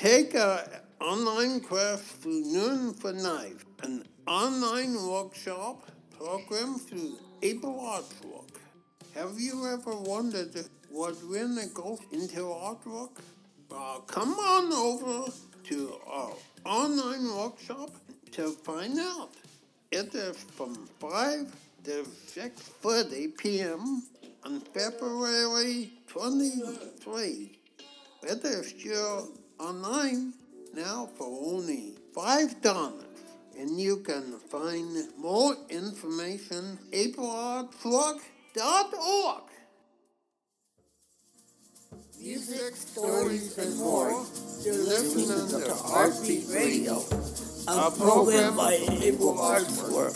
take a online class through Noon for Knife, an online workshop program through Able Arts Work. Have you ever wondered what really goes into artwork? Uh, come on over to our online workshop to find out. It is from 5 to 6.30 p.m. on February 23. It is still online now for only $5. And you can find more information at ableartswork.org. Music, stories, and more. You're listening to Heartbeat Radio, a program by Able Arts Work.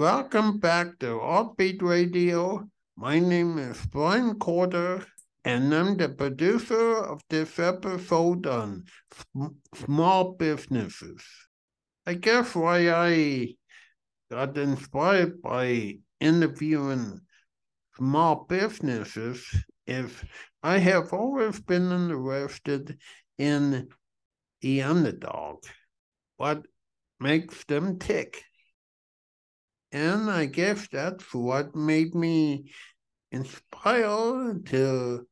Welcome back to Heartbeat Radio. My name is Brian Corder, and I'm the producer of this episode on sm- small businesses. I guess why I got inspired by interviewing small businesses is I have always been interested in the underdog, what makes them tick. And I guess that's what made me inspired to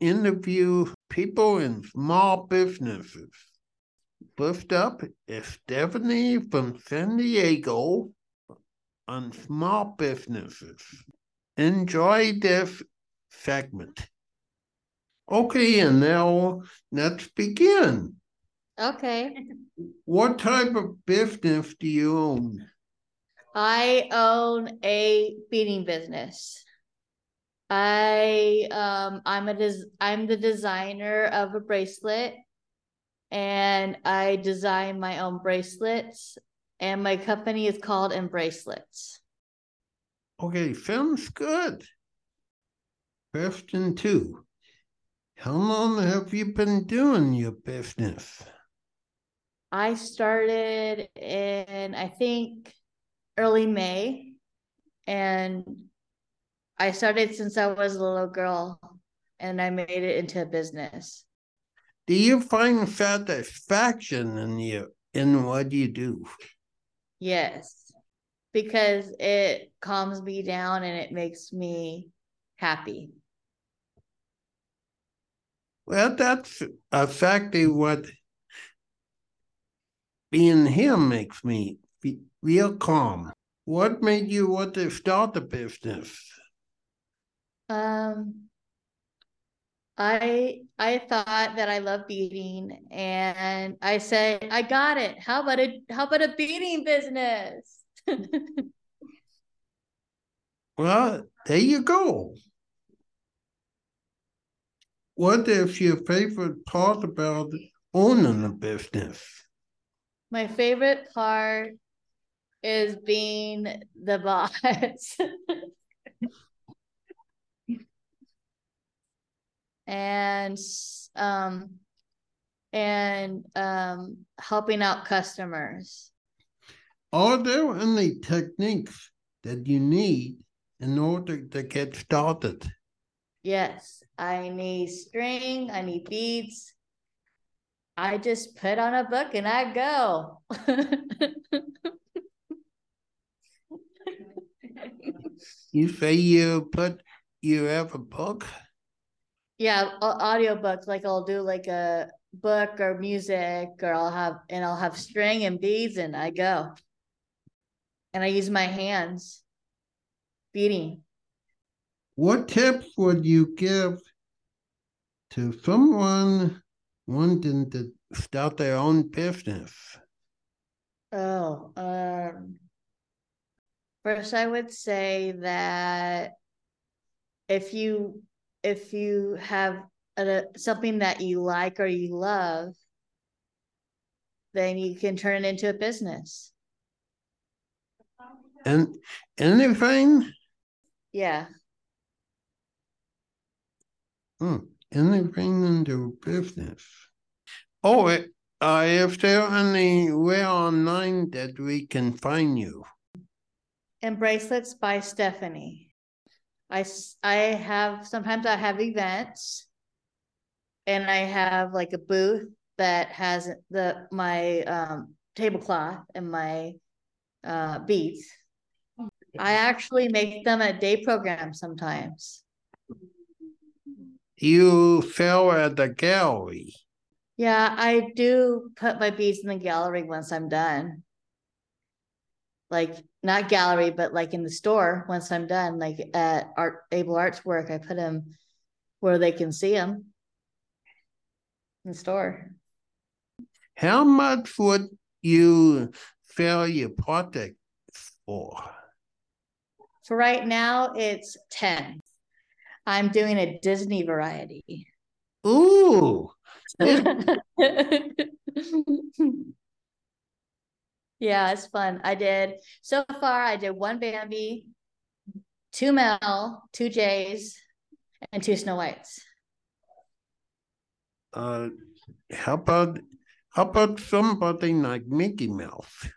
interview people in small businesses. First up is Stephanie from San Diego on small businesses. Enjoy this segment. Okay, and now let's begin. Okay. What type of business do you own? I own a beading business. I um I'm a des- I'm the designer of a bracelet and I design my own bracelets and my company is called Embracelets. Okay, sounds good. Question two. How long have you been doing your business? I started in I think early May and I started since I was a little girl and I made it into a business. Do you find satisfaction in you in what you do? Yes, because it calms me down and it makes me happy. Well, that's exactly what being him makes me calm. What made you want to start a business? Um, I I thought that I love beading, and I said, I got it. How about a how about a beading business? Well, there you go. What is your favorite part about owning a business? My favorite part is being the boss. and um and um helping out customers. Are there any techniques that you need in order to get started? Yes, I need string, I need beads. I just put on a book and I go. You say you put you have a book? yeah, audio books like I'll do like a book or music or I'll have and I'll have string and beads and I go. And I use my hands beating. What tips would you give to someone wanting to start their own business? Oh, first I would say that if you if you have a, something that you like or you love, then you can turn it into a business. And anything? Yeah. Hmm, anything into business. Oh, it, uh, if there anywhere online that we can find you? And bracelets by Stephanie. I, I have sometimes I have events and I have like a booth that has the my um, tablecloth and my uh, beads. I actually make them a day program sometimes. You sell at the gallery. Yeah, I do put my beads in the gallery once I'm done. Like not gallery, but like in the store once I'm done, like at Art Able Arts Work, I put them where they can see them in the store. How much would you sell your project for? For right now, it's 10. I'm doing a Disney variety. Ooh. yeah, it's fun. I did so far. I did one Bambi, two Mel, two Jays, and two Snow Whites. Uh, how about how about somebody like Mickey Mouse?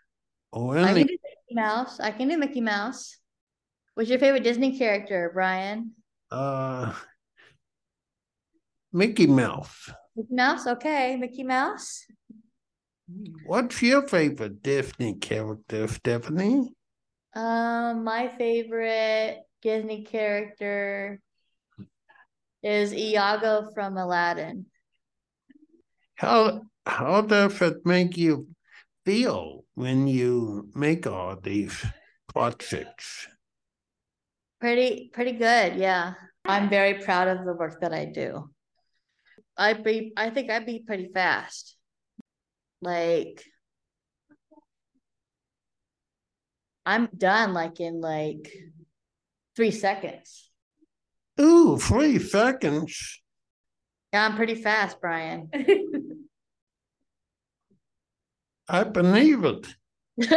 Or any... I can do Mickey Mouse. I can do Mickey Mouse. What's your favorite Disney character, Brian? Uh, Mickey Mouse. Mickey Mouse, okay. Mickey Mouse. What's your favorite Disney character, Stephanie? Um, my favorite Disney character is Iago from Aladdin. How how does it make you feel when you make all these projects? Pretty pretty good, yeah. I'm very proud of the work that I do. I be I think I'd be pretty fast. Like I'm done like in like three seconds. Ooh, three seconds. Yeah, I'm pretty fast, Brian. I believe it.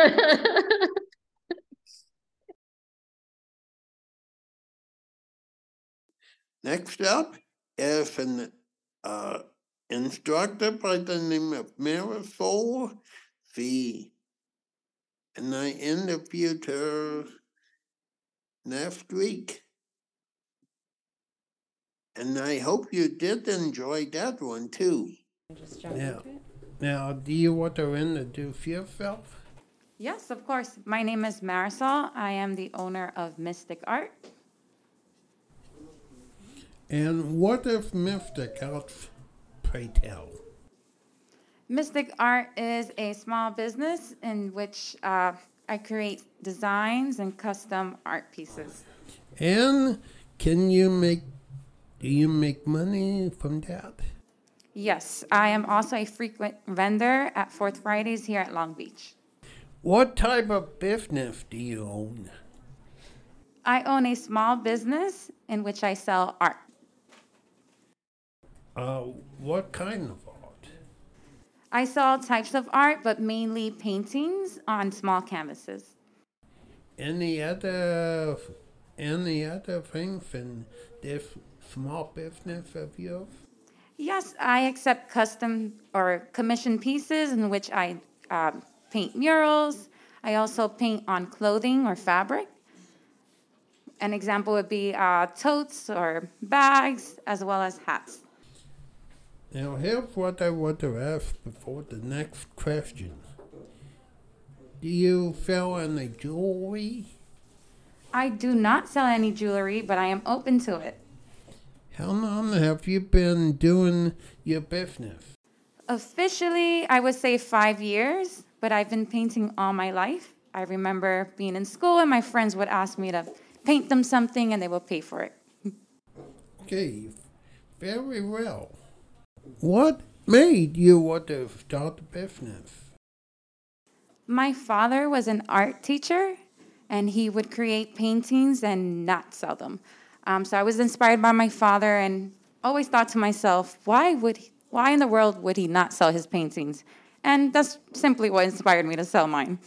Next up is an uh, instructor by the name of Marisol V. And I interviewed her last week. And I hope you did enjoy that one too. Just jump yeah. Now, do you want to introduce yourself? Yes, of course. My name is Marisol. I am the owner of Mystic Art. And what is Mystic Art, pray tell? Mystic Art is a small business in which uh, I create designs and custom art pieces. And can you make, do you make money from that? Yes, I am also a frequent vendor at Fourth Fridays here at Long Beach. What type of business do you own? I own a small business in which I sell art. Uh, what kind of art? I sell types of art, but mainly paintings on small canvases. Any other, any other things in this small business of yours? Yes, I accept custom or commission pieces in which I uh, paint murals. I also paint on clothing or fabric. An example would be uh, totes or bags, as well as hats. Now, here's what I want to ask before the next question. Do you sell any jewelry? I do not sell any jewelry, but I am open to it. How long have you been doing your business? Officially, I would say five years, but I've been painting all my life. I remember being in school and my friends would ask me to paint them something and they would pay for it. okay, very well. What made you want to start a business? My father was an art teacher and he would create paintings and not sell them. Um, so I was inspired by my father and always thought to myself, why would he, why in the world would he not sell his paintings? And that's simply what inspired me to sell mine.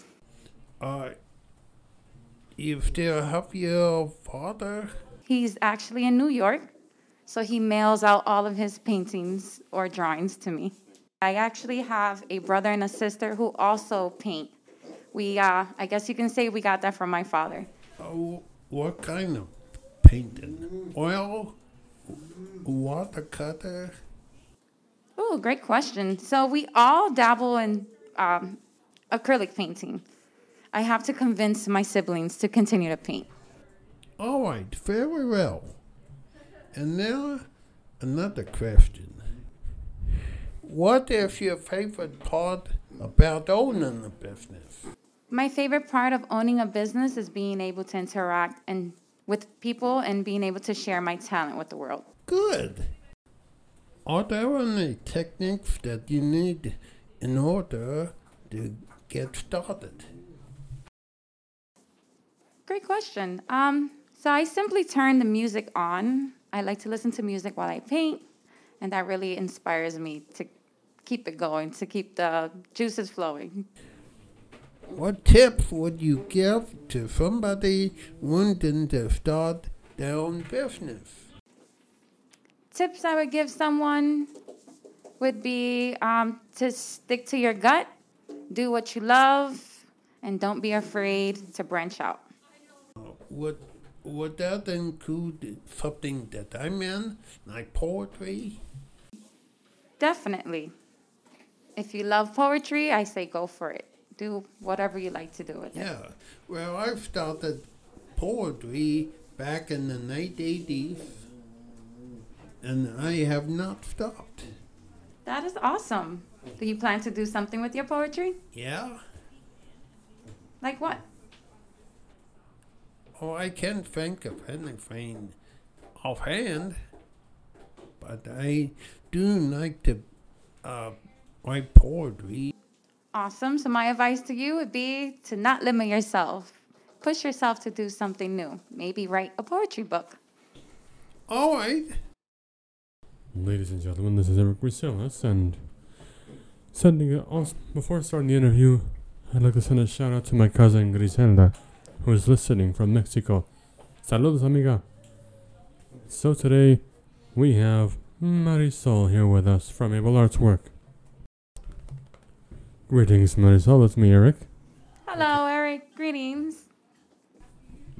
Uh, you still have your father? He's actually in New York, so he mails out all of his paintings or drawings to me. I actually have a brother and a sister who also paint We, uh, I guess you can say we got that from my father. Oh, what kind of painting? Oil, watercolor? Oh, great question. So we all dabble in um, acrylic painting. I have to convince my siblings to continue to paint. All right, very well. And now another question. What is your favorite part about owning a business? My favorite part of owning a business is being able to interact and with people and being able to share my talent with the world. Good. Are there any techniques that you need in order to get started? Great question. Um, so I simply turn the music on. I like to listen to music while I paint, and that really inspires me to keep it going, to keep the juices flowing. What tips would you give to somebody wanting to start their own business? Tips I would give someone would be um, to stick to your gut, do what you love, and don't be afraid to branch out. Would would that include something that I'm in, like poetry? Definitely. If you love poetry, I say go for it. Do whatever you like to do with it. Yeah. Well, I started poetry back in the late 80s, and I have not stopped. That is awesome. Do you plan to do something with your poetry? Yeah? Like what? Oh, I can't think of anything offhand, but I do like to uh, write poetry. Awesome. So, my advice to you would be to not limit yourself. Push yourself to do something new. Maybe write a poetry book. All right. Ladies and gentlemen, this is Eric Ruselis, and sending it also, before starting the interview, I'd like to send a shout out to my cousin Griselda, who is listening from Mexico. Saludos, amiga. So today, we have Marisol here with us from Able Arts Work. Greetings, Marisol. It's me, Eric. Hello, Eric. Greetings.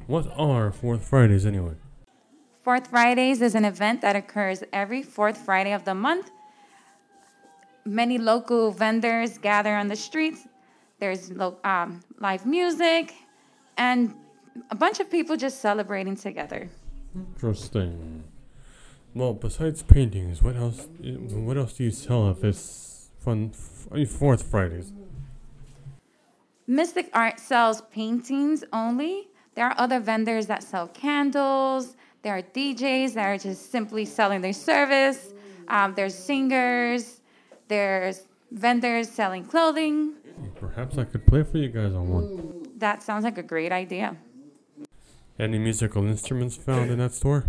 What are Fourth Fridays anyway? Fourth Fridays is an event that occurs every fourth Friday of the month. Many local vendors gather on the streets. There's um, live music and a bunch of people just celebrating together. Interesting. Well, besides paintings, what else? What else do you sell at this fun Fourth Fridays? Mystic Art sells paintings only. There are other vendors that sell candles. There are DJs that are just simply selling their service. Um, there's singers. There's vendors selling clothing. Perhaps I could play for you guys on one. That sounds like a great idea. Any musical instruments found in that store?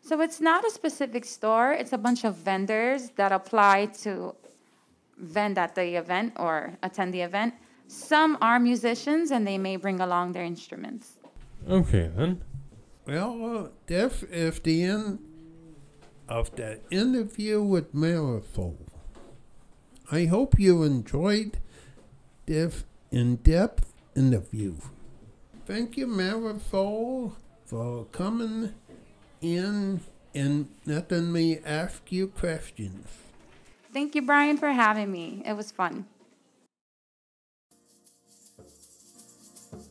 So it's not a specific store, it's a bunch of vendors that apply to vend at the event or attend the event. Some are musicians and they may bring along their instruments. Okay then. Well, uh, this is the end of that interview with Marisol. I hope you enjoyed this in depth interview. Thank you, Marisol, for coming in and letting me ask you questions. Thank you, Brian, for having me. It was fun.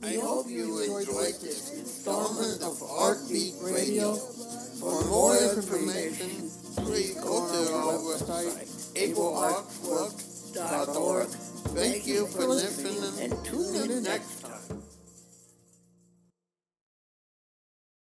I hope you enjoyed this installment of Heartbeat Radio. For more information, please go to our website, ableartswork.org. Thank you for listening and tune in. next